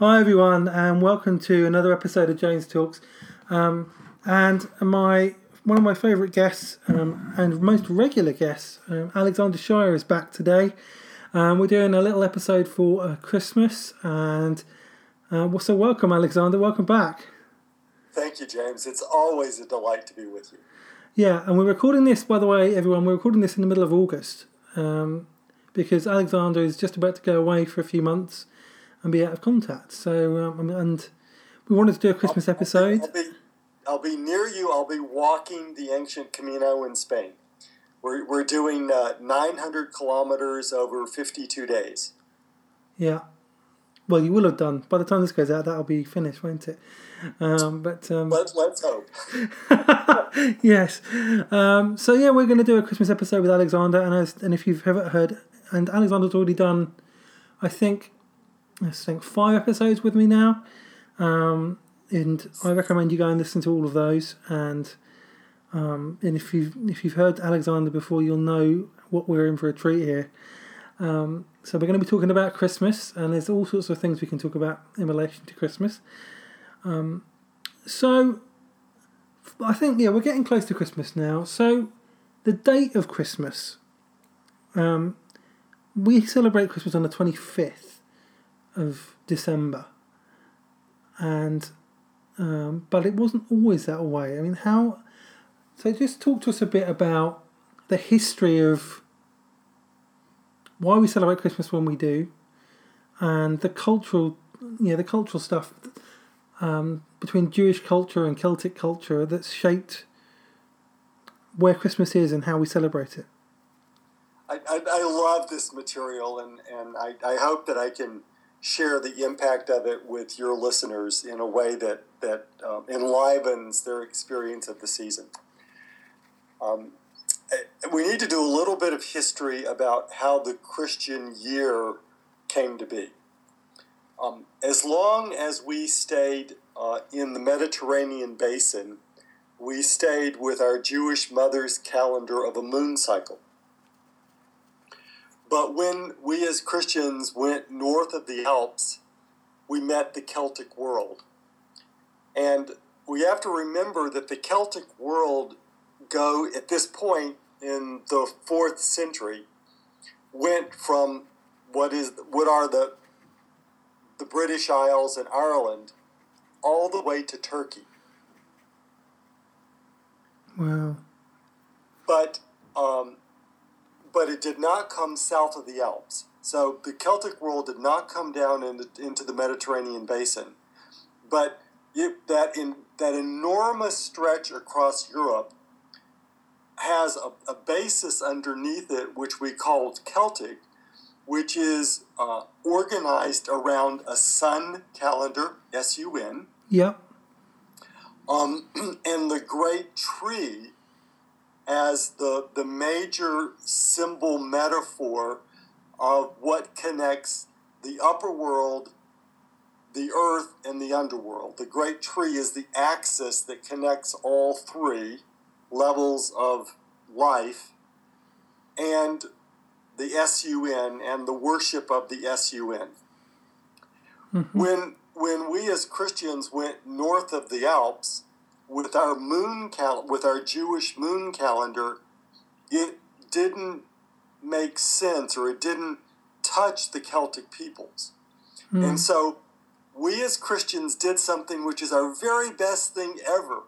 Hi everyone, and welcome to another episode of James Talks. Um, and my one of my favourite guests um, and most regular guests, um, Alexander Shaia, is back today. Um, we're doing a little episode for uh, Christmas, and uh, well, so welcome, Alexander. Welcome back. Thank you, James. It's always a delight to be with you. Yeah, and we're recording this, by the way, everyone. We're recording this in the middle of August um, because Alexander is just about to go away for a few months and be out of contact. So, um, and we wanted to do a Christmas I'll, episode. I'll be, I'll be near you. I'll be walking the ancient Camino in Spain. We're, we're doing uh, 900 kilometers over 52 days. Yeah. Well, you will have done. By the time this goes out, that'll be finished, won't it? Um, but um, Let, let's hope. yes. Um, so yeah, we're going to do a Christmas episode with Alexander, and as, and if you've ever heard, and Alexander's already done, I think, I think five episodes with me now, um, and I recommend you go and listen to all of those. And um, and if you if you've heard Alexander before, you'll know what we're in for a treat here. Um, so we're going to be talking about Christmas, and there's all sorts of things we can talk about in relation to Christmas. Um, so I think yeah, we're getting close to Christmas now. So the date of Christmas, um, we celebrate Christmas on the twenty fifth of December, and um, but it wasn't always that way. I mean, how? So just talk to us a bit about the history of why we celebrate Christmas when we do, and the cultural, yeah, the cultural stuff um, between Jewish culture and Celtic culture that's shaped where Christmas is and how we celebrate it. I, I, I love this material, and, and I, I hope that I can share the impact of it with your listeners in a way that, that um, enlivens their experience of the season. Um, we need to do a little bit of history about how the Christian year came to be. Um, as long as we stayed uh, in the Mediterranean basin, we stayed with our Jewish mother's calendar of a moon cycle. But when we as Christians went north of the Alps, we met the Celtic world. And we have to remember that the Celtic world go at this point in the fourth century went from what is what are the the British Isles and Ireland all the way to Turkey. Wow. But um, but it did not come south of the Alps. So the Celtic world did not come down into, into the Mediterranean basin, but it, that in that enormous stretch across Europe has a, a basis underneath it, which we call Celtic, which is uh, organized around a sun calendar, S U N. Yep. Um, and the great tree as the, the major symbol metaphor of what connects the upper world, the earth, and the underworld. The great tree is the axis that connects all three levels of life and the SUN and the worship of the SUN. Mm-hmm. When when we as Christians went north of the Alps with our moon cal- with our Jewish moon calendar, it didn't make sense or it didn't touch the Celtic peoples. Mm. And so we as Christians did something which is our very best thing ever.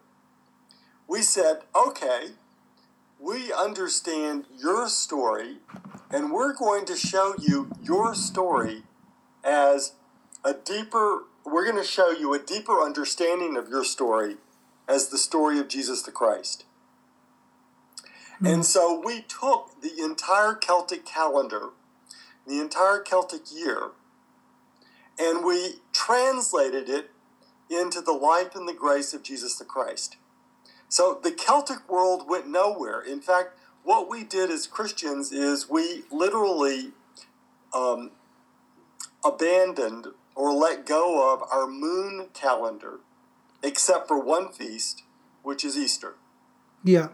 We said, okay, we understand your story, and we're going to show you your story as a deeper, we're going to show you a deeper understanding of your story as the story of Jesus the Christ. And so we took the entire Celtic calendar, the entire Celtic year, and we translated it into the life and the grace of Jesus the Christ. So the Celtic world went nowhere. In fact, what we did as Christians is we literally um, abandoned or let go of our moon calendar, except for one feast, which is Easter. Yeah.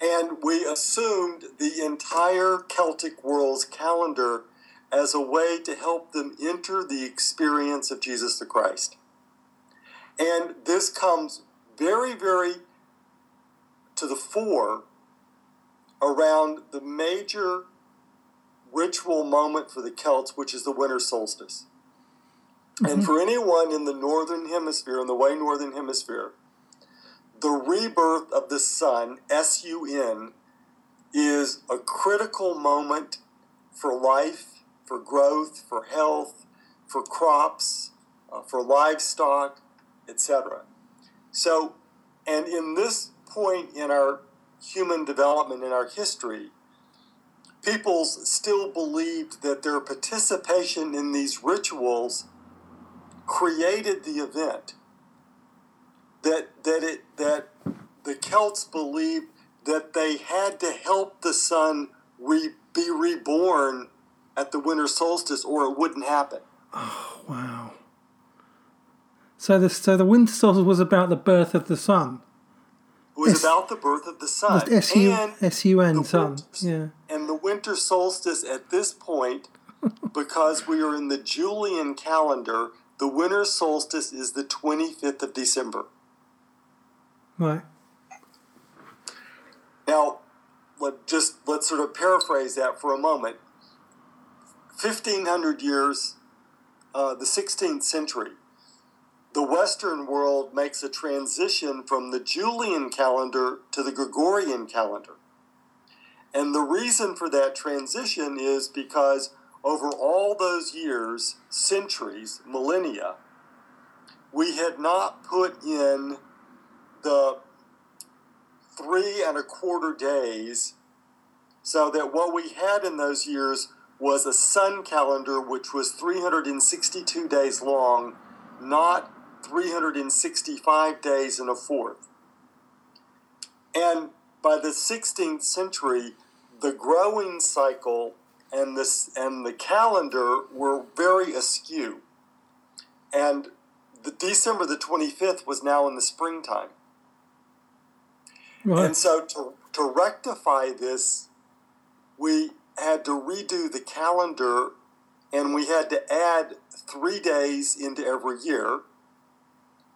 And we assumed the entire Celtic world's calendar as a way to help them enter the experience of Jesus the Christ. And this comes very, very to the fore around the major ritual moment for the Celts, which is the winter solstice. Mm-hmm. And for anyone in the northern hemisphere, in the way northern hemisphere, the rebirth of the sun, S U N, is a critical moment for life, for growth, for health, for crops, uh, for livestock, etc. So, and in this point in our human development, in our history, peoples still believed that their participation in these rituals created the event. That that it that the Celts believed that they had to help the sun re, be reborn at the winter solstice, or it wouldn't happen. Oh wow! So the so the winter solstice was about the birth of the sun. It was S- about the birth of the sun. S-U- and S-U-N, sun. yeah. And the winter solstice at this point, because we are in the Julian calendar, the winter solstice is the 25th of December. Right. Now, let just let's sort of paraphrase that for a moment. 1500 years, uh, the 16th century, the Western world makes a transition from the Julian calendar to the Gregorian calendar. And the reason for that transition is because over all those years, centuries, millennia, we had not put in the three and a quarter days so that what we had in those years was a sun calendar which was 362 days long, not 365 days and a fourth. And by the 16th century, the growing cycle and this and the calendar were very askew. And the December the 25th was now in the springtime. Right. And so to, to rectify this, we had to redo the calendar and we had to add three days into every year.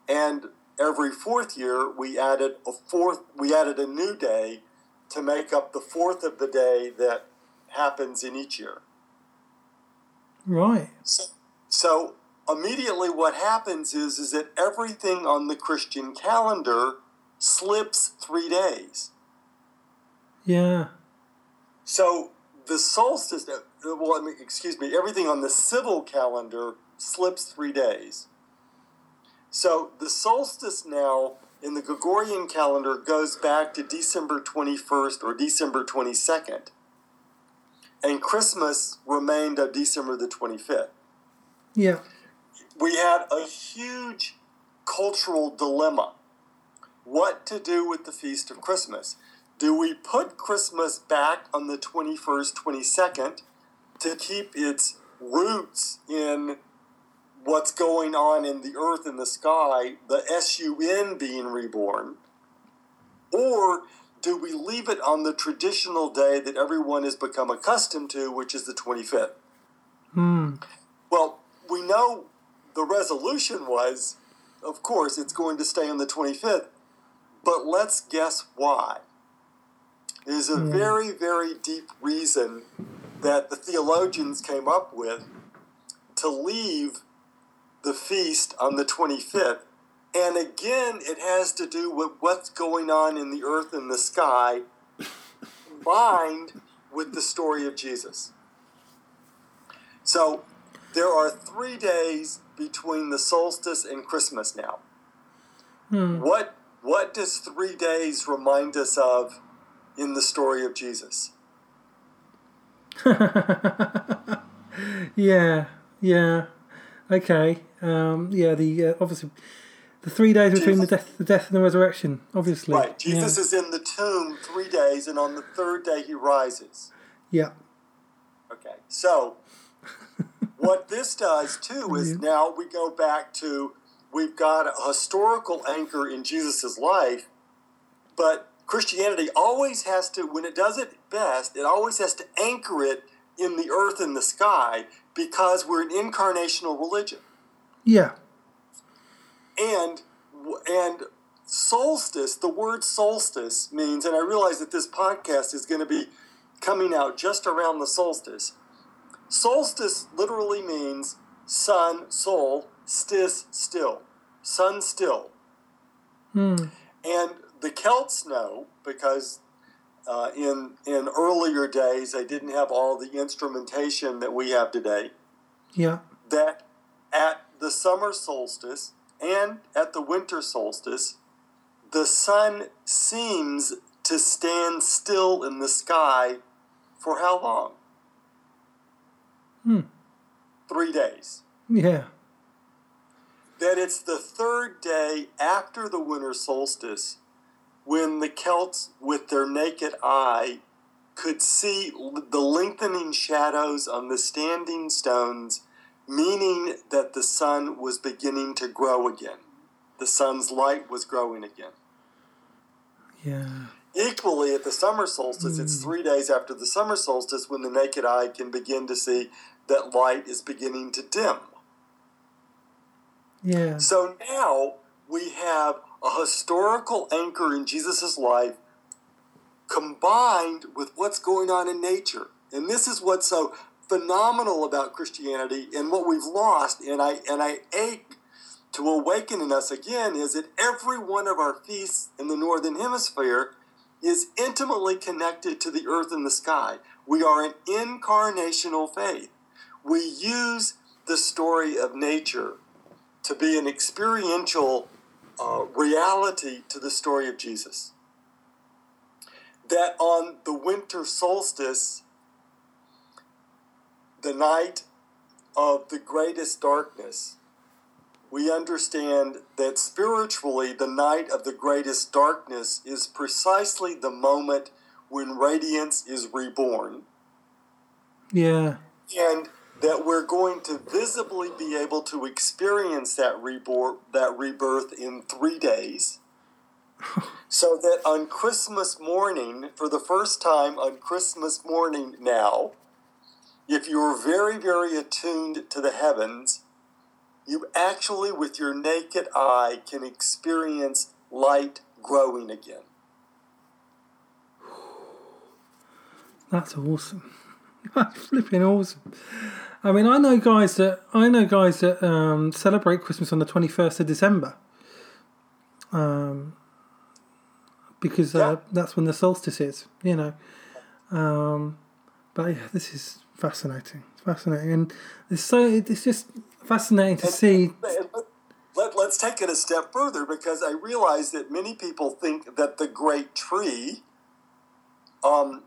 And every fourth year, we added a fourth. We added a new day to make up the fourth of the day that happens in each year. Right. So, so immediately, what happens is is that everything on the Christian calendar slips three days. Yeah. So the solstice. Uh, well, excuse me. Everything on the civil calendar slips three days. So the solstice now in the Gregorian calendar goes back to December 21st or December 22nd. And Christmas remained on December the 25th. Yeah. We had a huge cultural dilemma. What to do with the Feast of Christmas? Do we put Christmas back on the 21st, 22nd to keep its roots in what's going on in the earth and the sky, the SUN being reborn? Or do we leave it on the traditional day that everyone has become accustomed to, which is the 25th? Hmm. Well, we know the resolution was, of course, it's going to stay on the 25th, but let's guess why. There's a hmm. very, very deep reason that the theologians came up with to leave the feast on the 25th. And again, it has to do with what's going on in the earth and the sky, combined with the story of Jesus. So there are three days between the solstice and Christmas now. Hmm. What what does three days remind us of in the story of Jesus? yeah, yeah. Okay. Um, yeah. The uh, obviously the three days between Jesus, the death, the death and the resurrection. Obviously. Right. Jesus yeah. is in the tomb three days, and on the third day he rises. Yeah. Okay. So what this does too is now we go back to we've got a historical anchor in Jesus' life, but Christianity always has to, when it does it best, it always has to anchor it in the earth and the sky because we're an incarnational religion. Yeah. And and solstice, the word solstice means, and I realize that this podcast is going to be coming out just around the solstice. Solstice literally means sun, sol, stis, still, sun still. Hmm. And the Celts know because uh, in in earlier days they didn't have all the instrumentation that we have today. Yeah. That at the summer solstice and at the winter solstice, the sun seems to stand still in the sky for how long? Hmm. Three days. Yeah. That it's the third day after the winter solstice when the Celts, with their naked eye, could see the lengthening shadows on the standing stones, meaning that the sun was beginning to grow again. The sun's light was growing again. Yeah. Equally, at the summer solstice, it's hmm. three days after the summer solstice when the naked eye can begin to see that light is beginning to dim. Yeah. So now we have a historical anchor in Jesus' life combined with what's going on in nature. And this is what's so phenomenal about Christianity and what we've lost. And I and I ache to awaken in us again is that every one of our feasts in the northern hemisphere is intimately connected to the earth and the sky. We are an incarnational faith. We use the story of nature to be an experiential uh, reality to the story of Jesus. That on the winter solstice, the night of the greatest darkness, we understand that spiritually, the night of the greatest darkness is precisely the moment when radiance is reborn. Yeah. And that we're going to visibly be able to experience that rebirth, that rebirth in three days. so that on Christmas morning, for the first time on Christmas morning now, if you're very, very attuned to the heavens, you actually, with your naked eye, can experience light growing again. That's awesome. That's flipping awesome. I mean, I know guys that I know guys that um, celebrate Christmas on the twenty first of December, um, because uh, Yeah. that's when the solstice is. You know, um, but yeah, this is fascinating. It's fascinating, and it's so it's just fascinating to see. And let, let, let's take it a step further because I realize that many people think that the great tree um,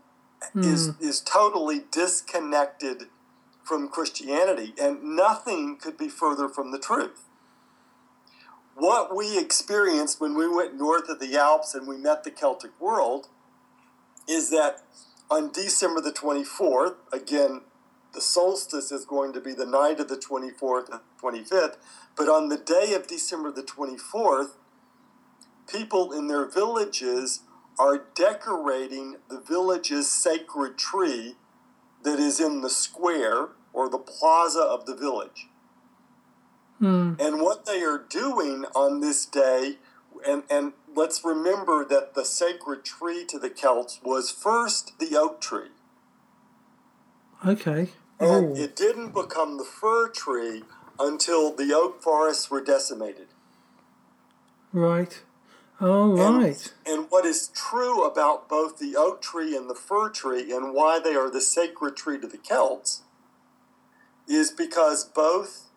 is, is totally disconnected from Christianity, and nothing could be further from the truth. What we experienced when we went north of the Alps and we met the Celtic world is that on December the 24th, again, the solstice is going to be the night of the 24th and 25th, but on the day of December the 24th, people in their villages are decorating the village's sacred tree that is in the square or the plaza of the village. Hmm. And what they are doing on this day, and, and let's remember that the sacred tree to the Celts was first the oak tree. Okay. And Oh, it didn't become the fir tree until the oak forests were decimated. right. Oh, And- right. And what is true about both the oak tree and the fir tree and why they are the sacred tree to the Celts is because both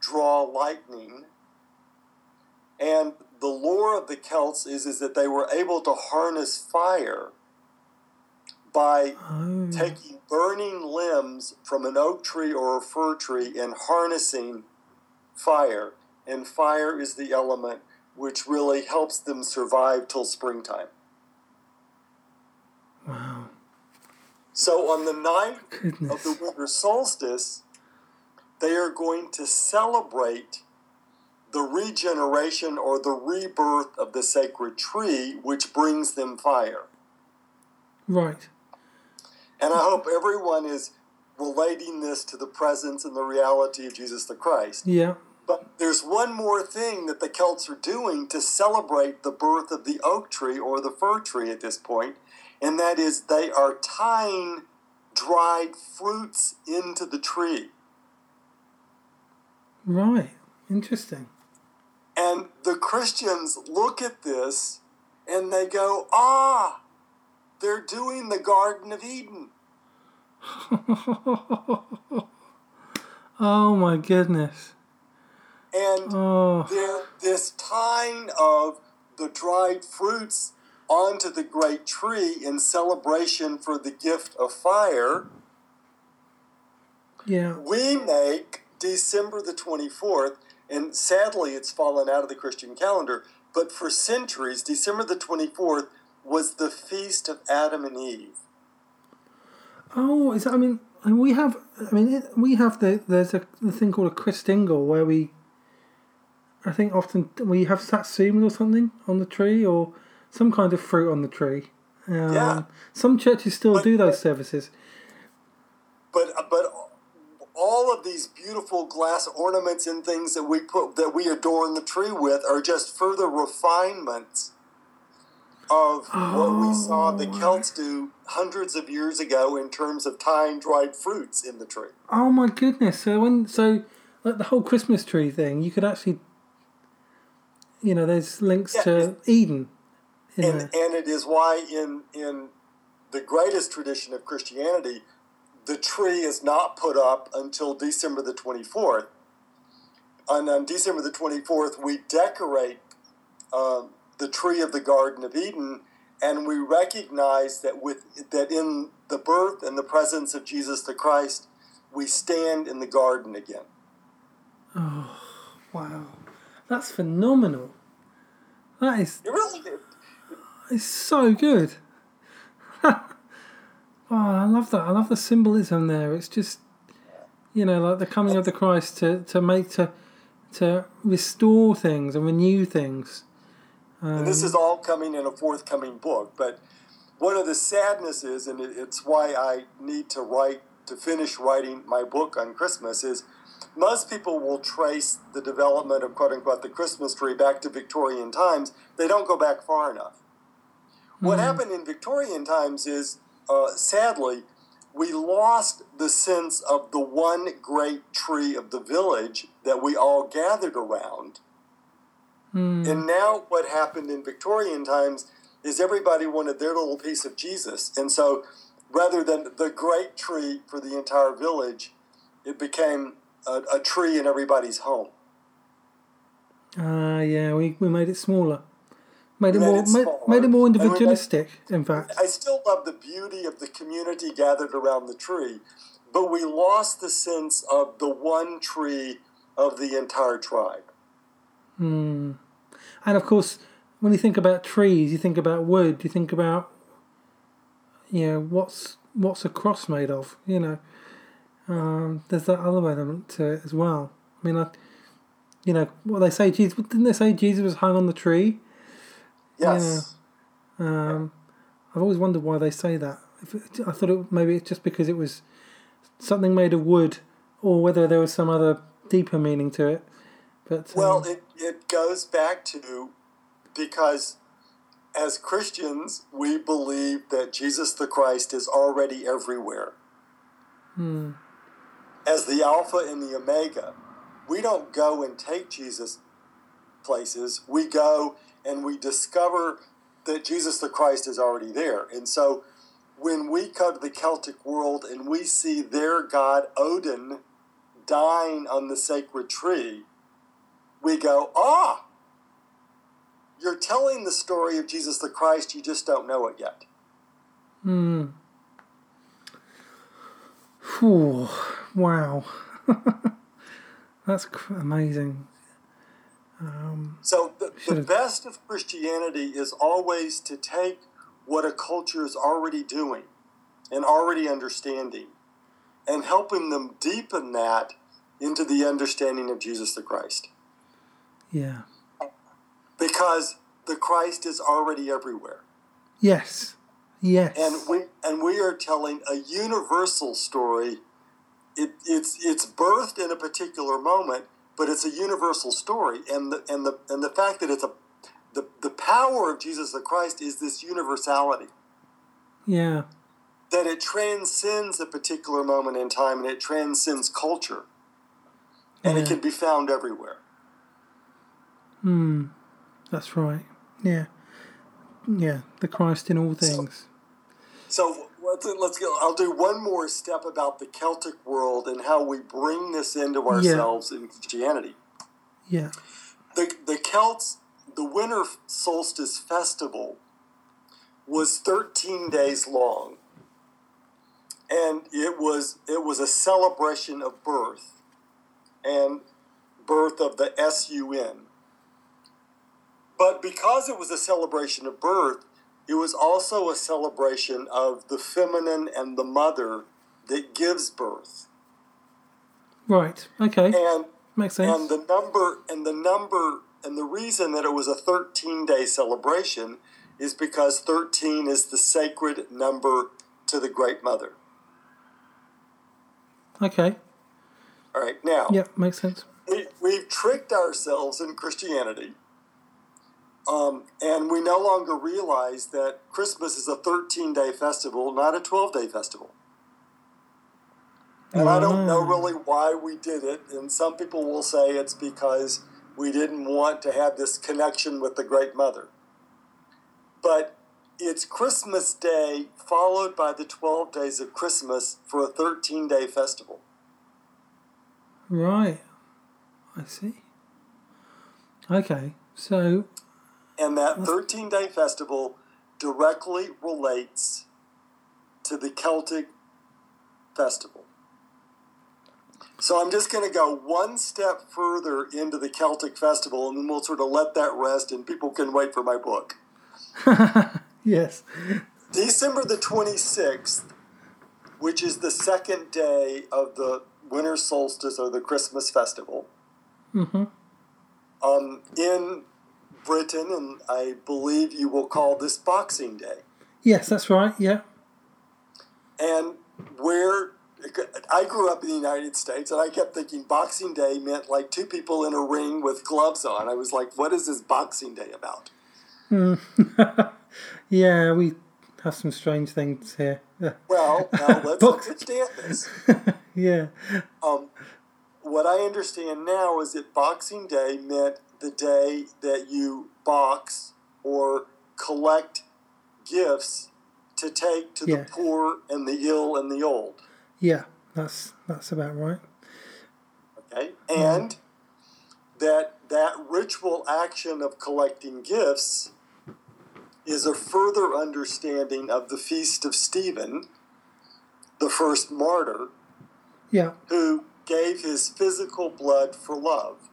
draw lightning. And the lore of the Celts is, is that they were able to harness fire by Oh, taking burning limbs from an oak tree or a fir tree and harnessing fire. And fire is the element which really helps them survive till springtime. wow. So on the night of the winter solstice, they are going to celebrate the regeneration or the rebirth of the sacred tree, which brings them fire. Right. And I hope everyone is relating this to the presence and the reality of Jesus the Christ. Yeah. But there's one more thing that the Celts are doing to celebrate the birth of the oak tree or the fir tree at this point, and that is they are tying dried fruits into the tree. Right. Interesting. And the Christians look at this and they go, ah, they're doing the Garden of Eden. oh my goodness. And Oh. this tying of the dried fruits onto the great tree in celebration for the gift of fire, Yeah. we make December the 24th, and sadly it's fallen out of the Christian calendar, but for centuries, December the 24th was the feast of Adam and Eve. Oh, is that, I mean, we have. I mean, it, we have the there's a the thing called a Christingle where we. I think often we have satsuma or something on the tree or some kind of fruit on the tree. Um, Yeah. Some churches still But- do those services. but but all of these beautiful glass ornaments and things that we put that we adorn the tree with are just further refinements of what we saw the Oh. Celts do hundreds of years ago in terms of tying dried fruits in the tree. Oh my goodness! So when so like the whole Christmas tree thing, you could actually. You know, there's links Yeah. to Eden And there. and it is why in in the greatest tradition of Christianity, the tree is not put up until December the 24th. And on December the 24th, we decorate um, the tree of the Garden of Eden, and we recognize that with that in the birth and the presence of Jesus the Christ, we stand in the garden again. Oh, wow, that's phenomenal. That is It really is. It's so good. oh, I love that. I love the symbolism there. It's just, you know, like the coming of the Christ to, to make to to restore things and renew things. And this is um, all coming in a forthcoming book. But one of the sadnesses, and it, it's why I need to write to finish writing my book on Christmas, is most people will trace the development of quote unquote the Christmas tree back to Victorian times. They don't go back far enough. What mm-hmm. happened in Victorian times is, uh, sadly, we lost the sense of the one great tree of the village that we all gathered around. And now, what happened in Victorian times is everybody wanted their little piece of Jesus. And so, rather than the great tree for the entire village, it became a, a tree in everybody's home. Ah, yeah, we, we made it smaller. Made it more made, made it more And we made- individualistic. In fact, I still love the beauty of the community gathered around the tree, but we lost the sense of the one tree of the entire tribe. and of course, when you think about trees, you think about wood. You think about, you know, what's what's a cross made of. You know, um, there's that other element to it as well. I mean, I, you know, what they say. Jesus didn't they say Jesus was hung on the tree? Yes. Um, I've always wondered why they say that. If it, I thought it maybe it's just because it was something made of wood, or whether there was some other deeper meaning to it. But um, Well, it, it goes back to because as Christians, we believe that Jesus the Christ is already everywhere. As the Alpha and the Omega, we don't go and take Jesus places. We go and we discover that Jesus the Christ is already there. And so when we go to the Celtic world and we see their god Odin dying on the sacred tree, we go, ah, you're telling the story of Jesus the Christ, you just don't know it yet. Phew, wow, that's cr- amazing. So the, the best of Christianity is always to take what a culture is already doing and already understanding and helping them deepen that into the understanding of Jesus the Christ. Yeah. Because the Christ is already everywhere. Yes. Yes. And we and we are telling a universal story it it's it's birthed in a particular moment, but it's a universal story, and the and the and the fact that it's a the, the power of Jesus the Christ is this universality Yeah. that it transcends a particular moment in time and it transcends culture, and it can be found everywhere. Hmm. That's right. Yeah. Yeah. The Christ in all things. So let's let's go. I'll do one more step about the Celtic world and how we bring this into ourselves in Christianity. Yeah. The the Celts, the winter solstice festival was 13 days long, and it was it was a celebration of birth, and birth of the S U N. But because it was a celebration of birth, it was also a celebration of the feminine and the mother that gives birth. Right. Okay. And Makes sense. and the number and the number and the reason that it was a 13 day celebration is because 13 is the sacred number to the great mother. okay. All right, now Yep. Makes sense. we, we've tricked ourselves in Christianity, um, and we no longer realize that Christmas is a 13 day festival, not a 12 day festival. And I don't know really why we did it, and some people will say it's because we didn't want to have this connection with the Great Mother. But it's Christmas Day followed by the 12 days of Christmas for a 13 day festival. Right. I see. Okay. So And that 13 day festival directly relates to the Celtic festival. So I'm just going to go one step further into the Celtic festival and then we'll sort of let that rest and people can wait for my book. yes. December the 26th, which is the second day of the winter solstice or the Christmas festival, Mm-hmm. um, in Britain, and I believe you will call this Boxing Day. Yes, that's right. Yeah. And where I grew up in the United States, and I kept thinking Boxing Day meant like two people in a ring with gloves on. I was like, what is this Boxing Day about? Yeah. We have some strange things here. Well, now let's understand this. yeah. Um, what I understand now is that Boxing Day meant the day that you box or collect gifts to take to Yeah. the poor and the ill and the old. Yeah. That's that's about right. Okay, and mm. that that ritual action of collecting gifts is a further understanding of the feast of Stephen, the first martyr, Yeah. who gave his physical blood for love.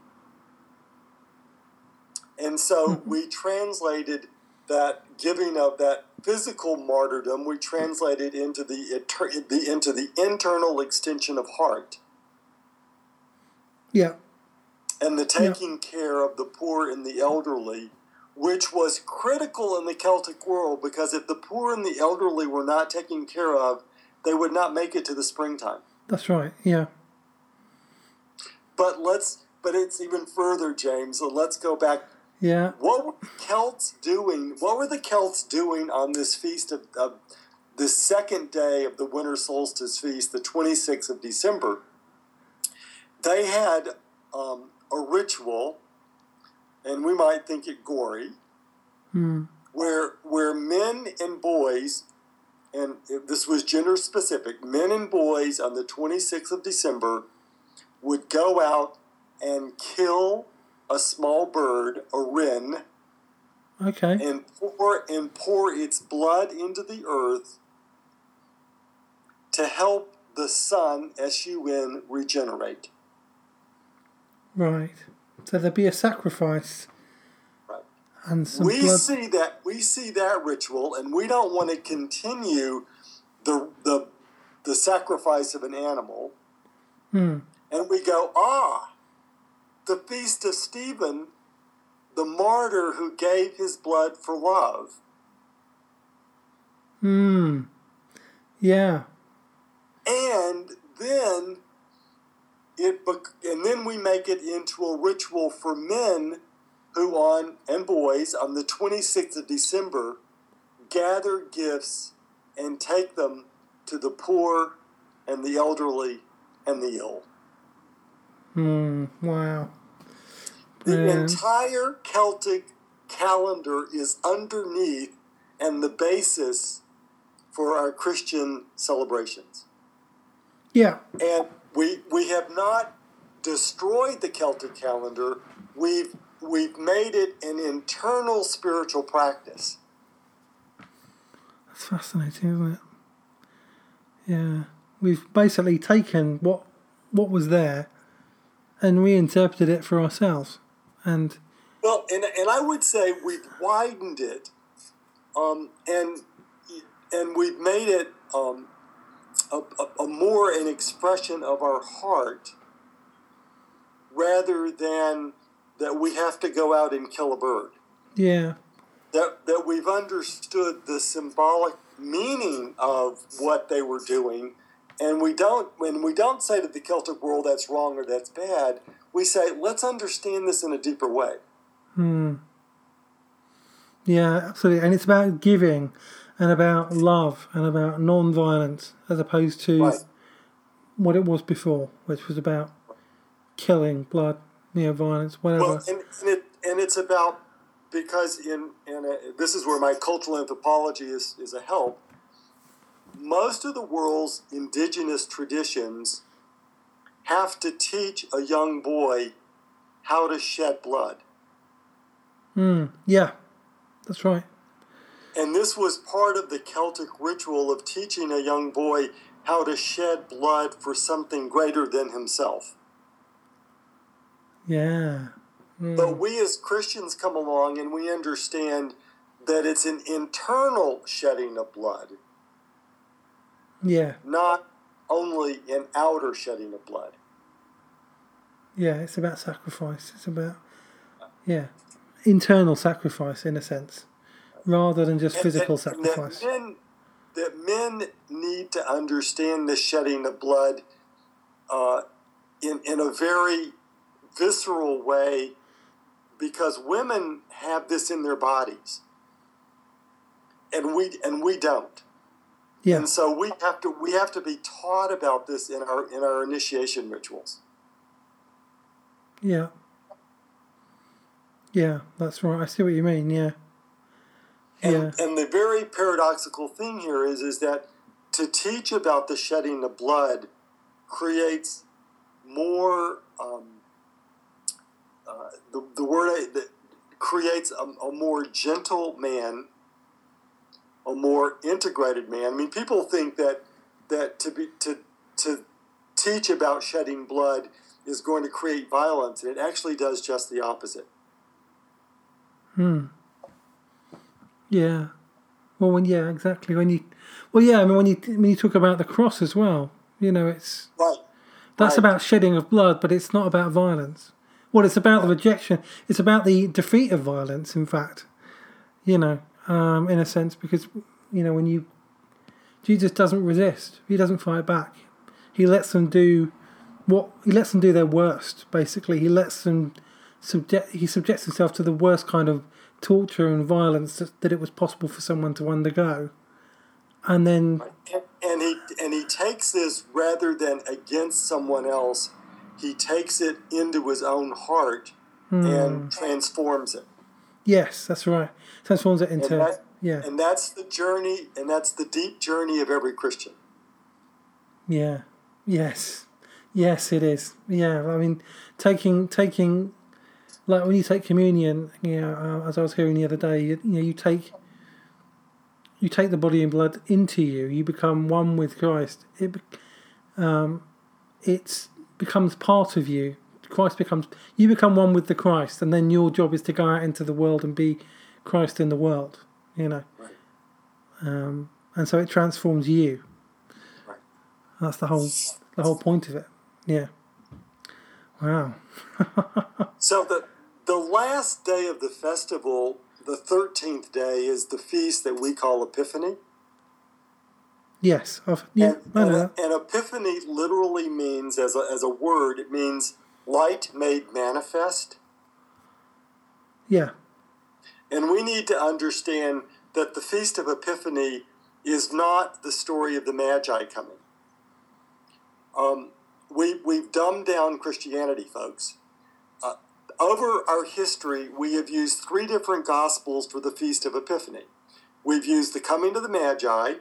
And so hmm. we translated that giving of that physical martyrdom, we translated into the, the into the internal extension of heart Yeah. and the taking care of the poor and the elderly, which was critical in the Celtic world because if the poor and the elderly were not taken care of, they would not make it to the springtime. That's right. Yeah. But let's but it's even further, James. So let's go back. Yeah. What were the Celts doing? What were the Celts doing on this feast of, of the second day of the winter solstice feast, the 26th of December? They had um, a ritual, and we might think it gory, Hmm. where where men and boys, and this was gender specific, men and boys on the 26th of December would go out and kill a small bird, a wren, Okay. and pour and pour its blood into the earth to help the sun, S U N, regenerate. Right. So there'd be a sacrifice Right. and some we blood. see that we see that ritual, and we don't want to continue the the the sacrifice of an animal. Hmm. And we go, ah, the feast of Stephen, the martyr who gave his blood for love. Hmm. Yeah. And then it and then we make it into a ritual for men who on and boys on the 26th of December gather gifts and take them to the poor and the elderly and the ill. Hmm. Wow. The entire Celtic calendar is underneath and the basis for our Christian celebrations. Yeah. And we we have not destroyed the Celtic calendar. We've we've made it an internal spiritual practice. That's fascinating, isn't it? Yeah. We've basically taken what what was there and reinterpreted it for ourselves. And Well, and, and I would say we've widened it, um, and and we've made it um, a, a, a more an expression of our heart, rather than that we have to go out and kill a bird. yeah. That that we've understood the symbolic meaning of what they were doing, and we don't when we don't say to the Celtic world that's wrong or that's bad. We say let's understand this in a deeper way. Hmm. Yeah, absolutely. And it's about giving and about love and about non violence as opposed to Right. what it was before, which was about killing, blood, you know, violence, whatever. Well, and, and it and it's about because in in a, this is where my cultural anthropology is is a help. Most of the world's indigenous traditions have to teach a young boy how to shed blood, Hmm. yeah, that's right. and this was part of the Celtic ritual of teaching a young boy how to shed blood for something greater than himself. Yeah. Hmm. But we as Christians come along and we understand that it's an internal shedding of blood, Yeah. not only an outer shedding of blood. Yeah, it's about sacrifice. It's about, yeah, internal sacrifice in a sense, rather than just And- physical and sacrifice. That men, that men need to understand the shedding of blood uh, in, in a very visceral way because women have this in their bodies. And we and we don't. Yeah. And so we have to we have to be taught about this in our in our initiation rituals. Yeah. Yeah, that's right. I see what you mean. Yeah. And, Yeah. and the very paradoxical thing here is is that to teach about the shedding of blood creates more um, uh, the, the word that creates a, a more gentle man, a more integrated man. I mean, people think that that to be to to teach about shedding blood is going to create violence, and it actually does just the opposite. Hmm. Yeah. Well, when yeah, exactly. When you, well, yeah. I mean, when you when you talk about the cross as well, you know, it's Right. that's Right. about shedding of blood, but it's not about violence. Well, it's about the rejection. It's about the defeat of violence. In fact, you know, um, in a sense, because you know when you Jesus doesn't resist. He doesn't fight back. He lets them do what he lets them do their worst. Basically, he lets them subject. He subjects himself to the worst kind of torture and violence that, that it was possible for someone to undergo, and then And, he and he takes this rather than against someone else, he takes it into his own heart Hmm. and transforms it. yes, that's right. Transforms it into And, that, yeah, and that's the journey, and that's the deep journey of every Christian. yeah, yes, yes, it is. Yeah, I mean, taking taking like when you take communion, you know, uh, as I was hearing the other day, you, you know, you take you take the body and blood into you. You become one with Christ. It um, it becomes part of you. Christ becomes you become one with the Christ, and then your job is to go out into the world and be Christ in the world. You know, Right. um, and so it transforms you. Right. That's the whole the whole point of it. Yeah. Wow. So the the last day of the festival, the thirteenth day, is the feast that we call Epiphany. Yes, I've, yeah, and, and, that. and epiphany literally means, as a, as a word, it means light made manifest. Yeah, And we need to understand that the Feast of Epiphany is not the story of the Magi coming. Um, we, we've dumbed down Christianity, folks. Uh, over our history, we have used three different Gospels for the Feast of Epiphany. We've used the coming of the Magi,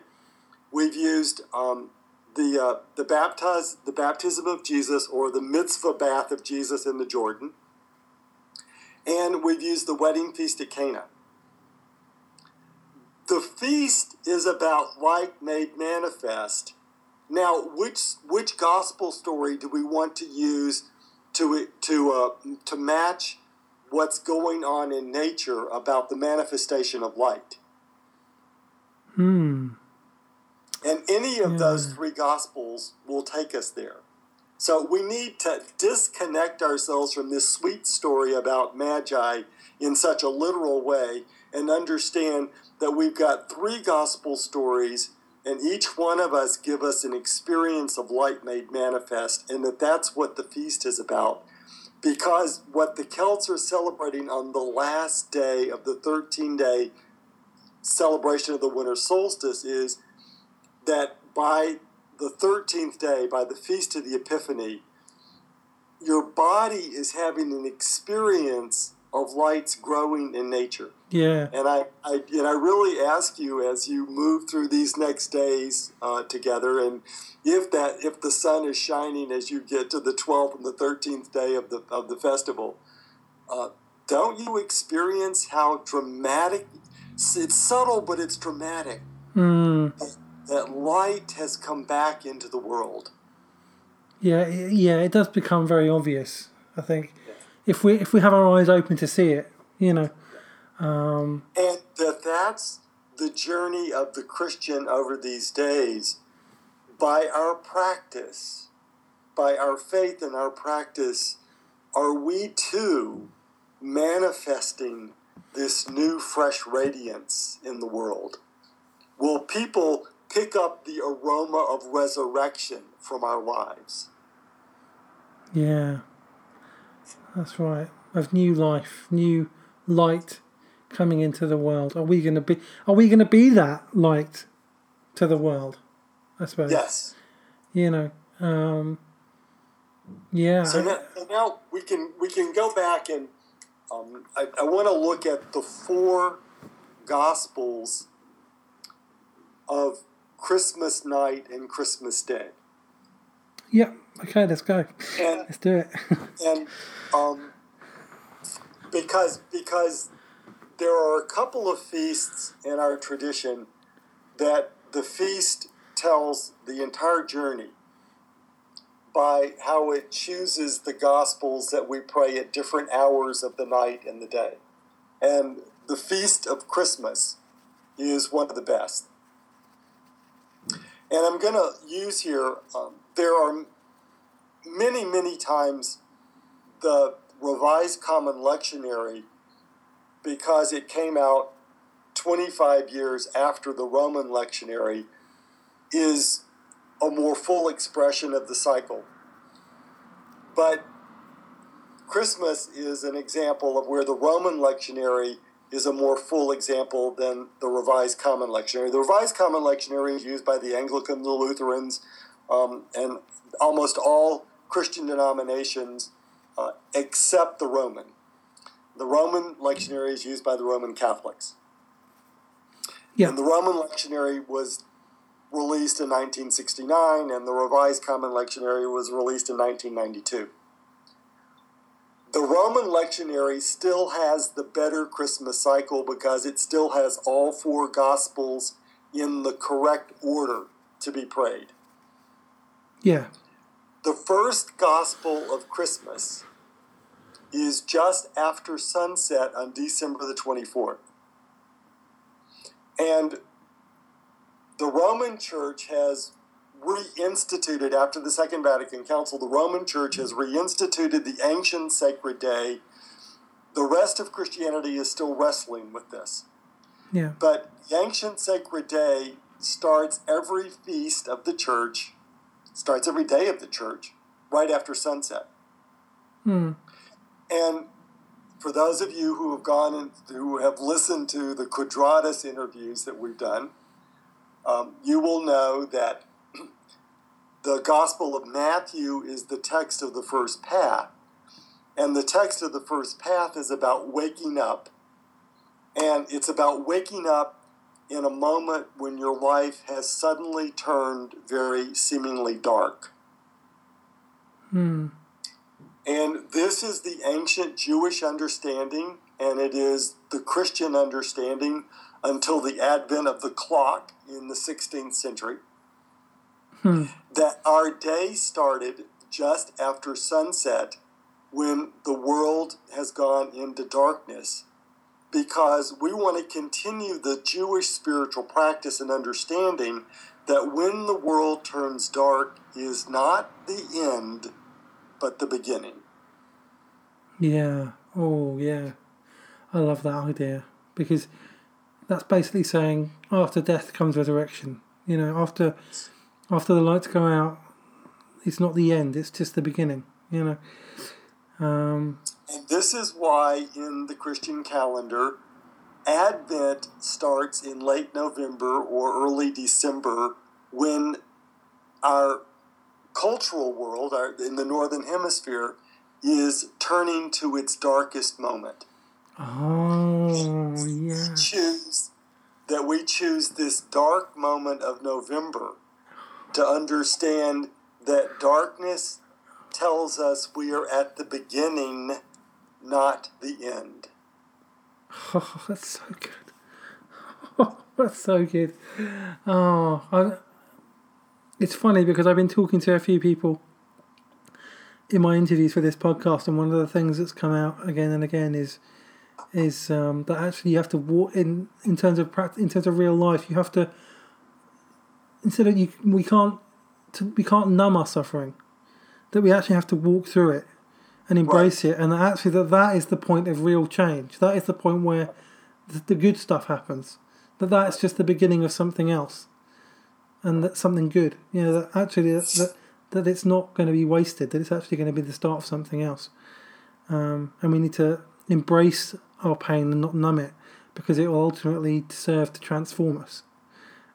we've used um, the, uh, the, baptize, the baptism of Jesus or the mikvah bath of Jesus in the Jordan, and we've used the wedding feast at Cana. The feast is about light made manifest. Now, which which gospel story do we want to use to to uh, to match what's going on in nature about the manifestation of light? hmm. And any of Yeah. those three gospels will take us there. So we need to disconnect ourselves from this sweet story about Magi in such a literal way and understand that we've got three gospel stories and each one of us give us an experience of light made manifest and that that's what the feast is about. Because what the celts are celebrating on the last day of the 13 day celebration of the winter solstice is that by the 13th day, by the Feast of the Epiphany, your body is having an experience of lights growing in nature. Yeah, And I, I, and I really ask you as you move through these next days uh, together, and if that if the sun is shining as you get to the 12th and the 13th day of the of the festival, uh, don't you experience how dramatic? It's subtle, but it's dramatic. mm. That light has come back into the world. yeah, yeah. It does become very obvious. I think if we if we have our eyes open to see it, you know, um, And that that's the journey of the Christian over these days. By our practice, by our faith and our practice, are we too manifesting this new, fresh radiance in the world? Will people pick up the aroma of resurrection from our lives? yeah, that's right. Of new life, new light coming into the world. Are we going to be? Are we going to be that light to the world? I suppose. Yes. You know. Um, yeah. So now, so now we can we can go back and um, I, I want to look at the four gospels of Christmas night and Christmas day, yeah. Okay. Let's go. and Let's do it. and um, because because there are a couple of feasts in our tradition that the feast tells the entire journey by how it chooses the gospels that we pray at different hours of the night and the day. And the feast of Christmas is one of the best. And I'm going to use here, um, there are many, many times the Revised Common Lectionary, because it came out 25 years after the Roman lectionary, is a more full expression of the cycle. But Christmas is an example of where the Roman lectionary is a more full example than the Revised Common Lectionary. The Revised Common Lectionary is used by the Anglicans, the Lutherans, um, and almost all Christian denominations uh, except the Roman. The Roman lectionary is used by the Roman Catholics. Yeah. And the Roman lectionary was released in 1969, and the Revised Common Lectionary was released in 1992. The Roman lectionary still has the better Christmas cycle because it still has all four Gospels in the correct order to be prayed. yeah. The first Gospel of Christmas is just after sunset on December the 24th. And the Roman Church has reinstituted, after the Second Vatican Council, the Roman Church has reinstituted the ancient sacred day. The rest of Christianity is still wrestling with this. Yeah. But the ancient sacred day starts every feast of the church, starts every day of the church, right after sunset. Hmm. And for those of you who have gone and who have listened to the Quadratos interviews that we've done, um, you will know that the Gospel of Matthew is the text of the first path. And the text of the first path is about waking up. And it's about waking up in a moment when your life has suddenly turned very seemingly dark. Hmm. And this is the ancient Jewish understanding, and it is the Christian understanding until the advent of the clock in the 16th century. Hmm. That our day started just after sunset when the world has gone into darkness because we want to continue the Jewish spiritual practice and understanding that when the world turns dark is not the end but the beginning. Yeah. Oh, yeah. I love that idea because that's basically saying after death comes resurrection. You know, after after the lights go out, it's not the end; it's just the beginning. You know. Um, And this is why in the Christian calendar, Advent starts in late November or early December when our cultural world, our, in the Northern Hemisphere, is turning to its darkest moment. oh, yeah. Choose that we choose this dark moment of November to understand that darkness tells us we are at the beginning, not the end. Oh, that's so good. Oh, that's so good. Oh, I, it's funny because I've been talking to a few people in my interviews for this podcast, and one of the things that's come out again and again is is um, that actually you have to walk in in terms of practice, in terms of real life. You have to instead of you, we can't to, we can't numb our suffering. That we actually have to walk through it and embrace it, and that actually that that is the point of real change. That is the point where the, the good stuff happens. That that's just the beginning of something else, and that's something good. You know that actually that that, that it's not going to be wasted. That it's actually going to be the start of something else, um, and we need to embrace our pain and not numb it because it will ultimately serve to transform us.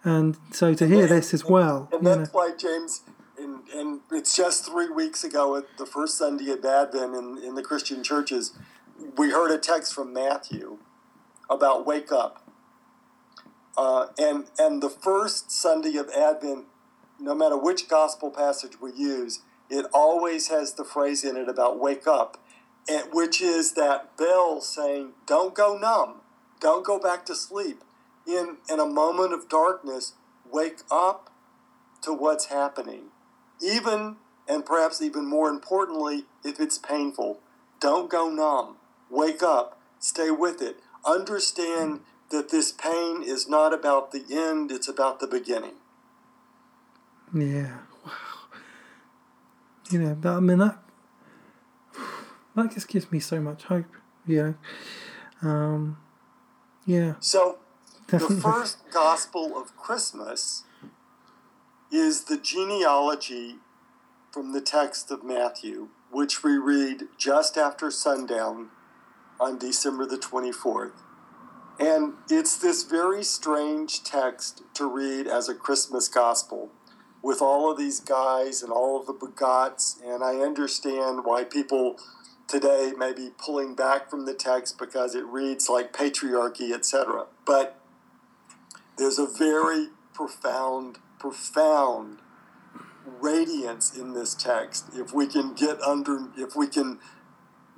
And so to hear this as well, And you know, that's why James, and, and it's just three weeks ago at the first Sunday of Advent in, in the Christian churches, we heard a text from Matthew about wake up. Uh, and, and the first Sunday of Advent, no matter which gospel passage we use, it always has the phrase in it about wake up, and, which is that bell saying, don't go numb, don't go back to sleep. In, in a moment of darkness, wake up to what's happening. Even, and perhaps even more importantly, if it's painful, don't go numb. Wake up, stay with it. Understand that this pain is not about the end, it's about the beginning. Yeah. Wow. You know, that, I mean that that just gives me so much hope. You know. Um, yeah. So, the first gospel of Christmas is the genealogy from the text of Matthew, which we read just after sundown on December the 24th. And it's this very strange text to read as a Christmas gospel with all of these guys and all of the begots. And I understand why people today may be pulling back from the text because it reads like patriarchy, etc. But there's a very profound, profound radiance in this text if we can get under, if we can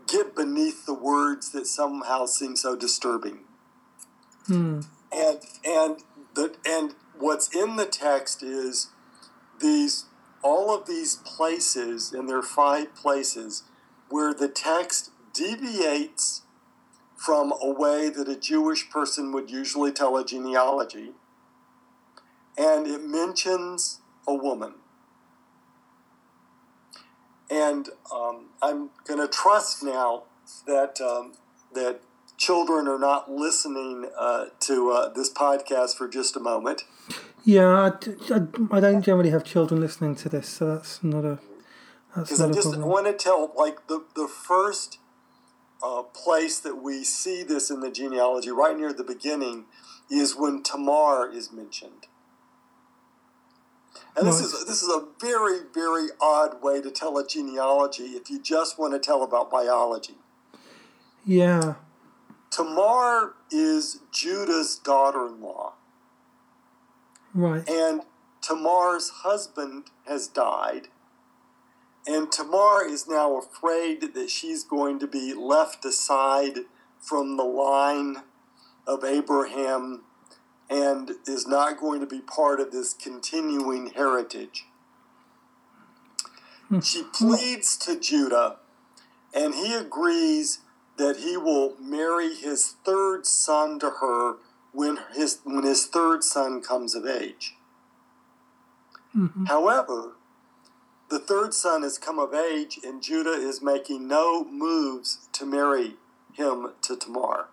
get beneath the words that somehow seem so disturbing. Hmm. And and the and what's in the text is these all of these places, and there are five places where the text deviates from a way that a Jewish person would usually tell a genealogy, and it mentions a woman. And um, I'm going to trust now that um, that children are not listening uh, to uh, this podcast for just a moment. Yeah, I, I, I don't generally have children listening to this, so that's not a Because I just problem. want to tell, like the the first uh, place that we see this in the genealogy, right near the beginning, is when Tamar is mentioned. And this is this is a very very odd way to tell a genealogy if you just want to tell about biology. Yeah, Tamar is Judah's daughter-in-law, right. and Tamar's husband has died. And Tamar is now afraid that she's going to be left aside from the line of Abraham and is not going to be part of this continuing heritage. She pleads to Judah, and he agrees that he will marry his third son to her when his, when his third son comes of age. Mhm. However, the third son has come of age, and Judah is making no moves to marry him to Tamar.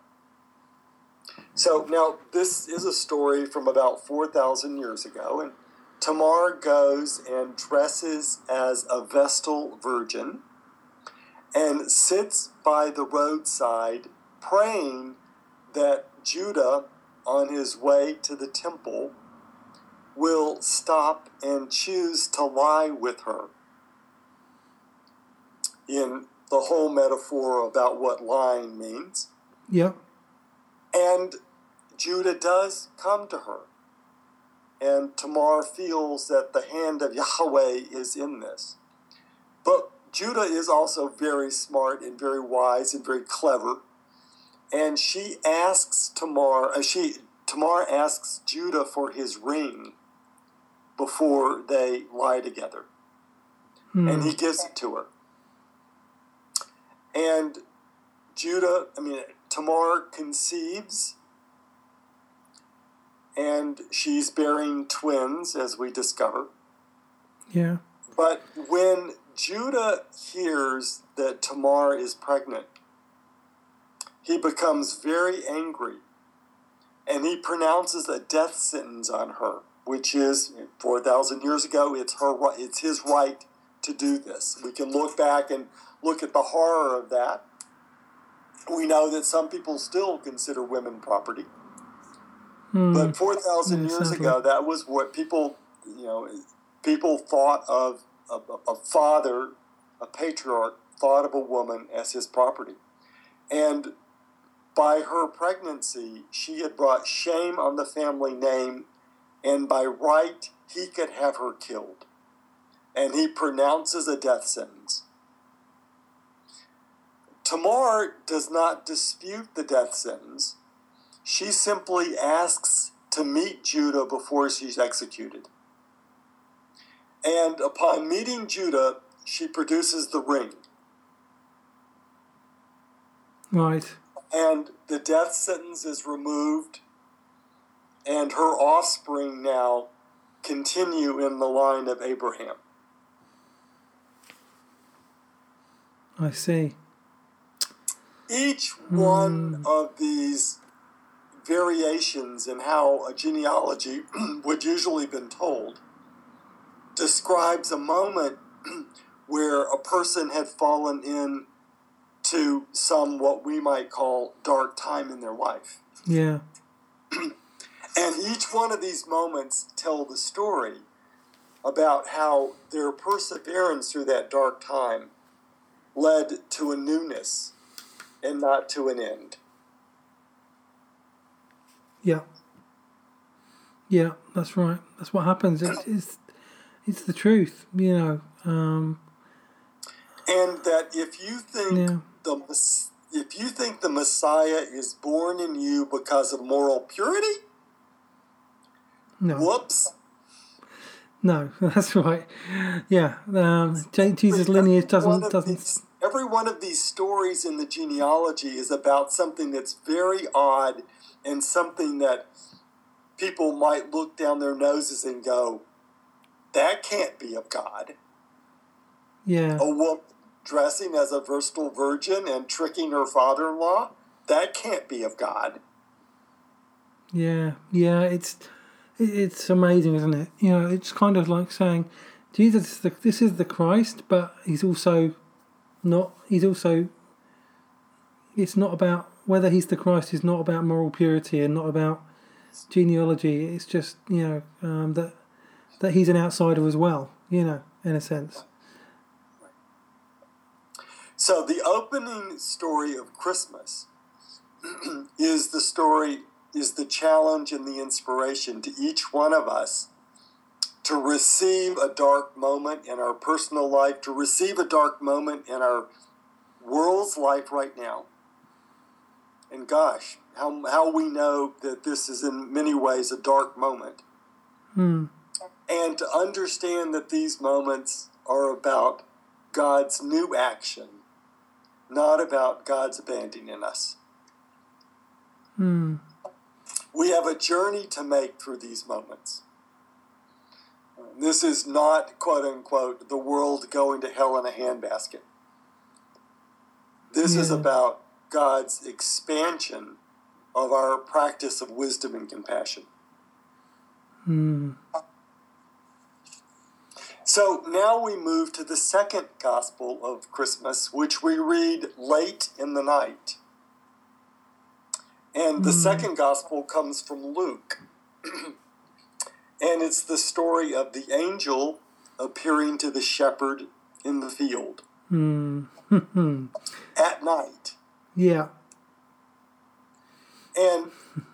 So now this is a story from about 4,000 years ago, and Tamar goes and dresses as a Vestal virgin and sits by the roadside praying that Judah, on his way to the temple, will stop and choose to lie with her. In the whole metaphor about what lying means. Yeah. And Judah does come to her. And Tamar feels that the hand of Yahweh is in this. But Judah is also very smart and very wise and very clever. And she asks Tamar, uh, she Tamar asks Judah for his ring before they lie together. Hmm. And he gives it to her. And Judah, I mean, Tamar conceives, and she's bearing twins, as we discover. Yeah. But when Judah hears that Tamar is pregnant, he becomes very angry and he pronounces a death sentence on her, which is 4,000 years ago, it's, her, it's his right to do this. We can look back and look at the horror of that. We know that some people still consider women property. Hmm. But 4,000 Yeah, years ago, that was what people, you know, people thought of a, a, a father, a patriarch, thought of a woman as his property. And by her pregnancy, she had brought shame on the family name, and by right, he could have her killed. And he pronounces a death sentence. Tamar does not dispute the death sentence. She simply asks to meet Judah before she's executed. And upon meeting Judah, she produces the ring. Right. And the death sentence is removed, and her offspring now continue in the line of Abraham. I see. Each hmm. one of these variations in how a genealogy would usually been told describes a moment where a person had fallen in to some what we might call dark time in their life. Yeah. And each one of these moments tell the story about how their perseverance through that dark time led to a newness and not to an end. Yeah. Yeah, that's right. That's what happens. It's it's, it's the truth, you know. Um, And that if you think Yeah. the if you think the Messiah is born in you because of moral purity, no, whoops. no, that's right. Yeah, um, Jesus' lineage doesn't doesn't. these- every one of these stories in the genealogy is about something that's very odd and something that people might look down their noses and go, "That can't be of God." Yeah, A woman dressing as a vestal virgin and tricking her father-in-law, that can't be of God. yeah, yeah. It's it, it's amazing, isn't it? You know, it's kind of like saying, Jesus, is the, this is the Christ, but he's also not. He's also. It's not about whether he's the Christ. Is not about moral purity and not about genealogy. It's just you know um, that that he's an outsider as well. You know, in a sense. So the opening story of Christmas is the story is the challenge and the inspiration to each one of us to receive a dark moment in our personal life, to receive a dark moment in our world's life right now. And gosh, how, how we know that this is in many ways a dark moment. Hmm. And to understand that these moments are about God's new action, not about God's abandoning us. Hmm. We have a journey to make through these moments. This is not, quote unquote, the world going to hell in a handbasket. This is about God's expansion of our practice of wisdom and compassion. Hmm. So now we move to the second gospel of Christmas, which we read late in the night. And the second gospel comes from Luke. and it's the story of the angel appearing to the shepherd in the field. Hmm. at night. yeah. And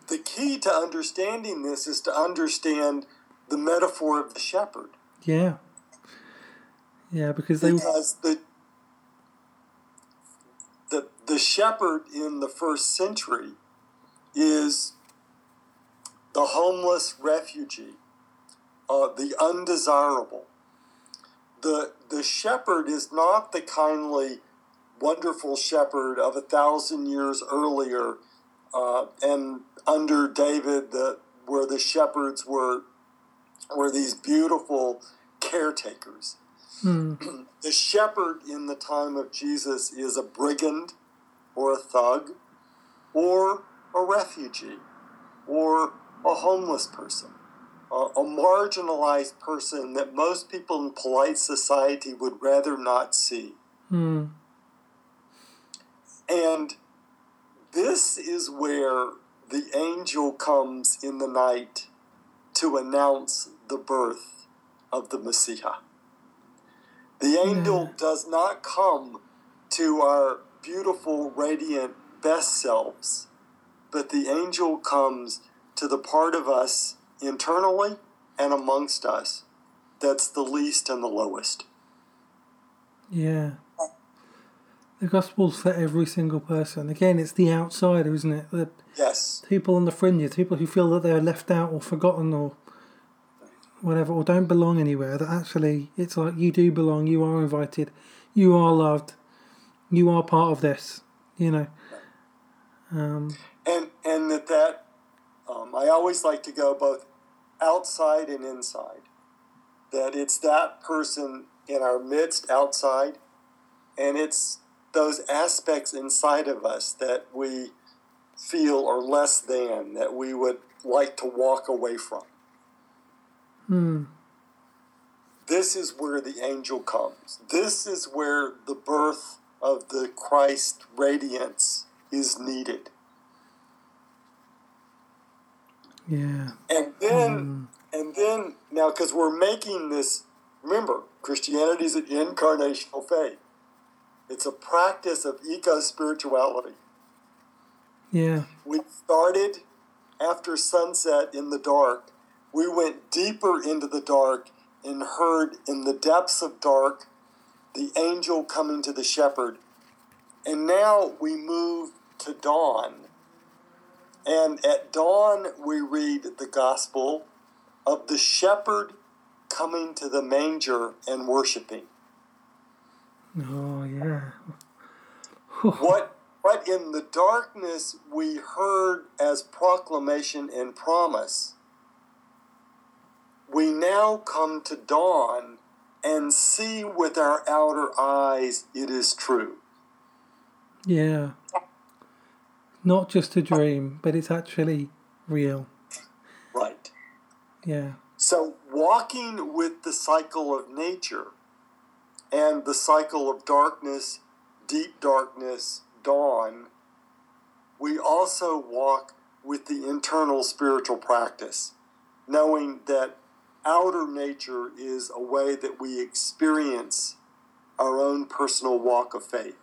the key to understanding this is to understand the metaphor of the shepherd. Yeah. Yeah, because they. because the the the shepherd in the first century is the homeless refugee, uh, the undesirable. The the shepherd is not the kindly, wonderful shepherd of a thousand years earlier, uh, and under David, the where the shepherds were were these beautiful caretakers Hmm. the shepherd in the time of Jesus is a brigand or a thug or a refugee or a homeless person, a, a marginalized person that most people in polite society would rather not see. Hmm. And this is where the angel comes in the night to announce the birth of the Messiah. The angel does not come to our beautiful, radiant, best selves, but the angel comes to the part of us internally and amongst us that's the least and the lowest. Yeah. The gospel's for every single person. Again, it's the outsider, isn't it? The Yes. people on the fringes, people who feel that they're left out or forgotten or whatever, or don't belong anywhere. That actually, it's like you do belong, you are invited, you are loved, you are part of this, you know. Um, and and that that um, I always like to go both outside and inside. That it's that person in our midst outside, and it's those aspects inside of us that we feel are less than that we would like to walk away from. hmm. This is where the angel comes. This is where the birth of the Christ radiance is needed. Yeah. And then, um, and then now, because we're making this, remember, Christianity is an incarnational faith. It's a practice of eco spirituality. Yeah. We started after sunset in the dark. We went deeper into the dark and heard in the depths of dark the angel coming to the shepherd. And now we move to dawn. And at dawn, we read the gospel of the shepherd coming to the manger and worshiping. Oh, yeah. What, what in the darkness we heard as proclamation and promise, we now come to dawn and see with our outer eyes it is true. Yeah. Not just a dream, but it's actually real. Right. Yeah. So, walking with the cycle of nature and the cycle of darkness, deep darkness, dawn, we also walk with the internal spiritual practice, knowing that outer nature is a way that we experience our own personal walk of faith.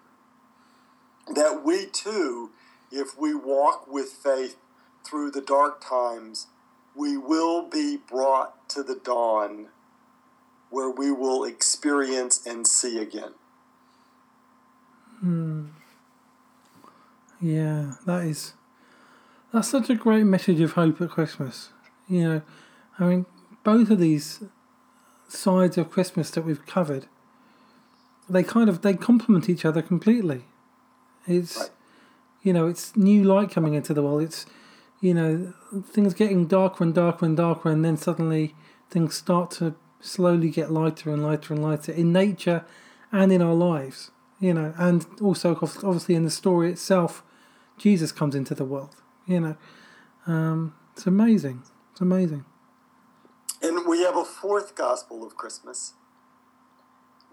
That we too, if we walk with faith through the dark times, we will be brought to the dawn where we will experience and see again. Hmm. Yeah, that is that's such a great message of hope at Christmas. You know, I mean, both of these sides of Christmas that we've covered, they kind of they complement each other completely. It's Right. You know, it's new light coming into the world. It's you know, things getting darker and darker and darker, and then suddenly things start to slowly get lighter and lighter and lighter in nature and in our lives. You know, and also obviously in the story itself, Jesus comes into the world. You know, um, it's amazing. It's amazing. And we have a fourth gospel of Christmas.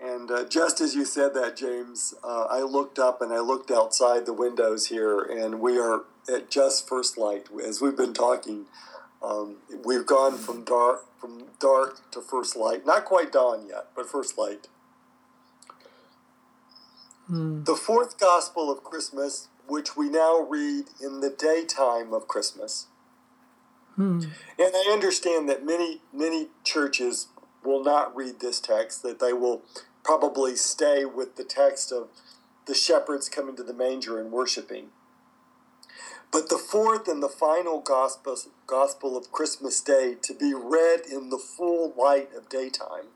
And uh, just as you said that, James, uh, I looked up and I looked outside the windows here, and we are at just first light. As we've been talking, um, we've gone from dark from dark to first light. Not quite dawn yet, but first light. Hmm. The fourth gospel of Christmas, which we now read in the daytime of Christmas. Hmm. And I understand that many, many churches will not read this text, that they will probably stay with the text of the shepherds coming to the manger and worshiping. But the fourth and the final gospel, gospel of Christmas Day to be read in the full light of daytime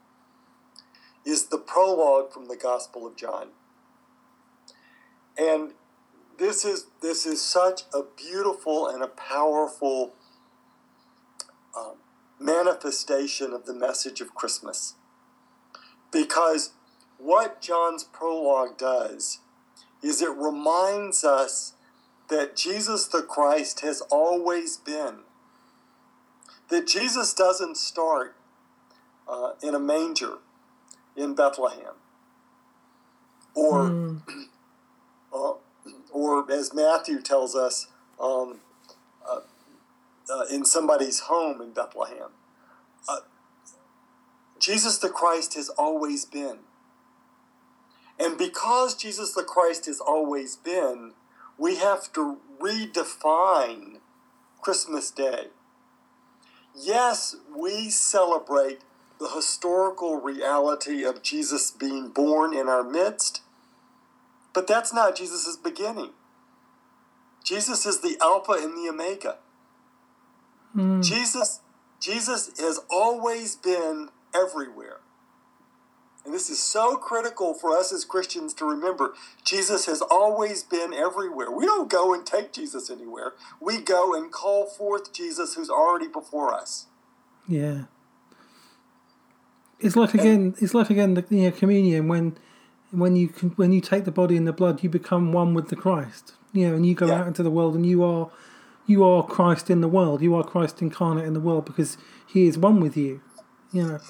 is the prologue from the Gospel of John. And this is this is such a beautiful and a powerful um, manifestation of the message of Christmas. Because what John's prologue does is it reminds us that Jesus the Christ has always been. That Jesus doesn't start uh, in a manger in Bethlehem. Or, Hmm. uh, or as Matthew tells us, um, uh, in somebody's home in Bethlehem. Uh, Jesus the Christ has always been. And because Jesus the Christ has always been, we have to redefine Christmas Day. Yes, we celebrate the historical reality of Jesus being born in our midst, but that's not Jesus' beginning. Jesus is the Alpha and the Omega. Hmm. Jesus, Jesus has always been everywhere. And this is so critical for us as Christians to remember. Jesus has always been everywhere. We don't go and take Jesus anywhere. We go and call forth Jesus who's already before us. Yeah. It's like again. It's like again the you know, communion when, when you can, when you take the body and the blood, you become one with the Christ. You know, and you go Yeah. out into the world, and you are, you are Christ in the world. You are Christ incarnate in the world because He is one with you. You know.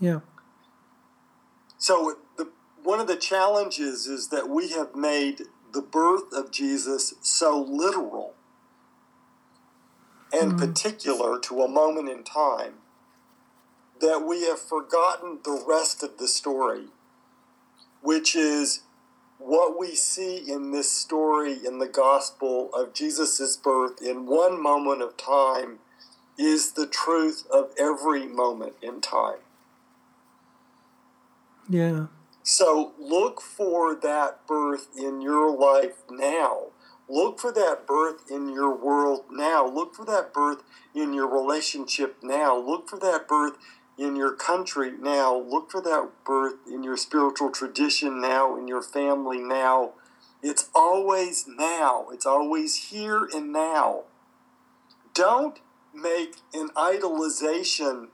Yeah. So the one of the challenges is that we have made the birth of Jesus so literal and mm. particular to a moment in time that we have forgotten the rest of the story, which is what we see in this story in the gospel of Jesus' birth in one moment of time is the truth of every moment in time. Yeah. So look for that birth in your life now. Look for that birth in your world now. Look for that birth in your relationship now. Look for that birth in your country now. Look for that birth in your spiritual tradition now, in your family now. It's always now. It's always here and now. Don't make an idolization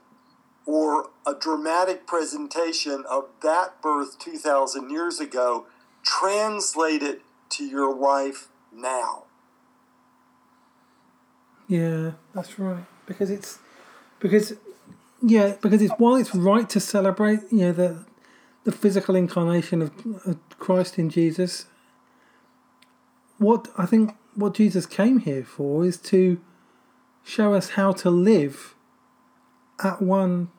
or a dramatic presentation of that birth 2,000 years ago, translate it to your life now. Yeah, that's right. Because it's because yeah, because it's while it's right to celebrate, you know, the the physical incarnation of, of Christ in Jesus. What I think what Jesus came here for is to show us how to live at one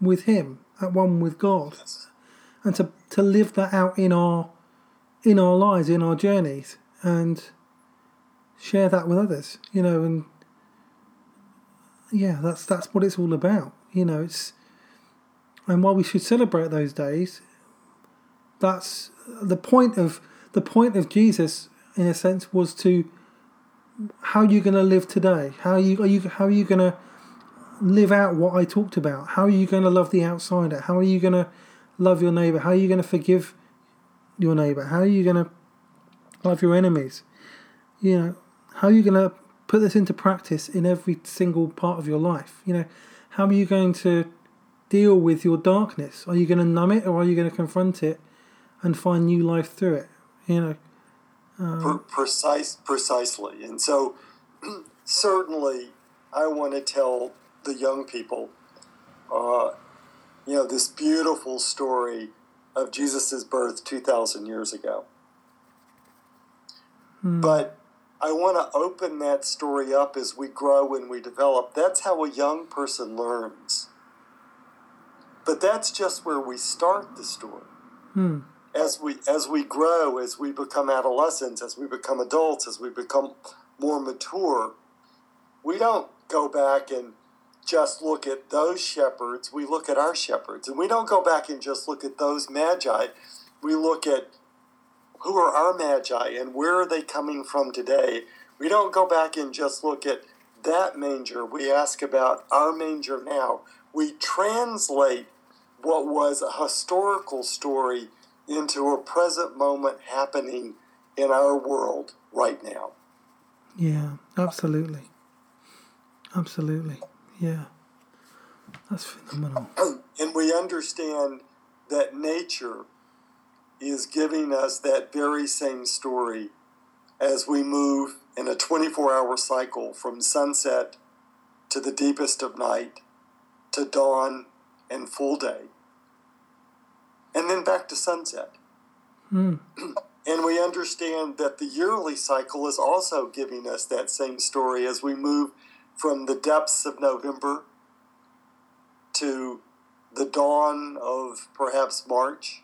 with Him, at one with God, and to to live that out in our in our lives, in our journeys, and share that with others. You know, and yeah, that's that's what it's all about. You know, it's and while we should celebrate those days, that's the point of the point of Jesus, in a sense, was to how are you going to live today? How are you are you how are you going to live out what I talked about? How are you going to love the outsider? How are you going to love your neighbor? How are you going to forgive your neighbor? How are you going to love your enemies? You know, how are you going to put this into practice in every single part of your life? You know, how are you going to deal with your darkness? Are you going to numb it or are you going to confront it and find new life through it? You know, um, precise, precisely. And so, certainly, I want to tell the young people, uh, you know, this beautiful story of Jesus' birth 2,000 years ago. Hmm. But I want to open that story up as we grow and we develop. That's how a young person learns. But that's just where we start the story. Hmm. As we as we grow, as we become adolescents, as we become adults, as we become more mature, we don't go back and just look at those shepherds. We look at our shepherds, and we don't go back and just look at those magi. We look at who are our magi and where are they coming from today? We don't go back and just look at that manger. We ask about our manger now. We translate what was a historical story into a present moment happening in our world right now. Yeah, absolutely. Absolutely. Yeah. That's phenomenal. And we understand that nature is giving us that very same story as we move in a 24 hour cycle from sunset to the deepest of night to dawn and full day, and then back to sunset. Mm. And we understand that the yearly cycle is also giving us that same story as we move from the depths of November to the dawn of perhaps March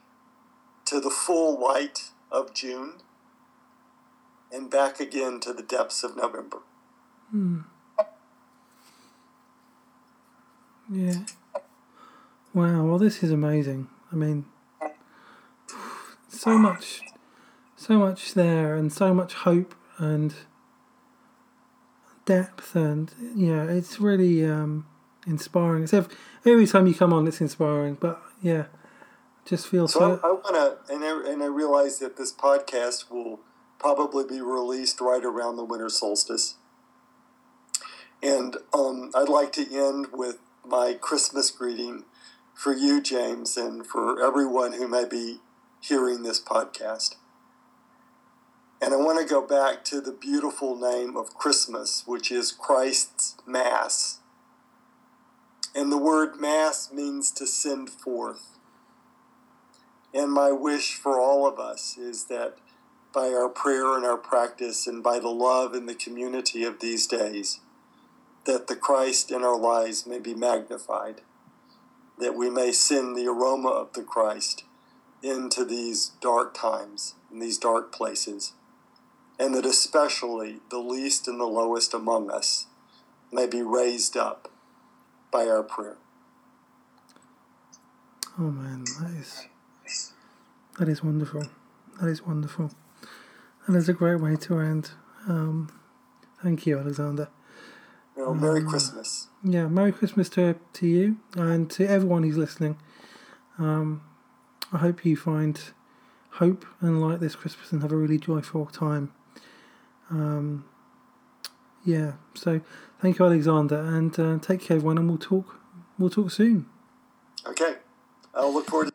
to the full light of June and back again to the depths of November. Hmm. Yeah. Wow. Well, this is amazing. I mean, so much, so much there, and so much hope and depth, and yeah, it's really um, inspiring. It's every, every time you come on, it's inspiring. But yeah, just feels so. so I, I want to, and I, and I realize that this podcast will probably be released right around the winter solstice. And um, I'd like to end with my Christmas greeting for you, James, and for everyone who may be hearing this podcast. And I want to go back to the beautiful name of Christmas, which is Christ's Mass. And the word Mass means to send forth. And my wish for all of us is that by our prayer and our practice and by the love and the community of these days, that the Christ in our lives may be magnified, that we may send the aroma of the Christ into these dark times, in these dark places, and that especially the least and the lowest among us may be raised up by our prayer. Oh man, is that is wonderful. That is wonderful. And it's a great way to end. Um, thank you, Alexander. Well, Merry um, Christmas. Yeah, Merry Christmas to to you and to everyone who's listening. Um, I hope you find hope and light this Christmas and have a really joyful time. Um, yeah, so thank you, Alexander, and uh, take care, everyone, and we'll talk. We'll talk soon. Okay, I'll look forward to.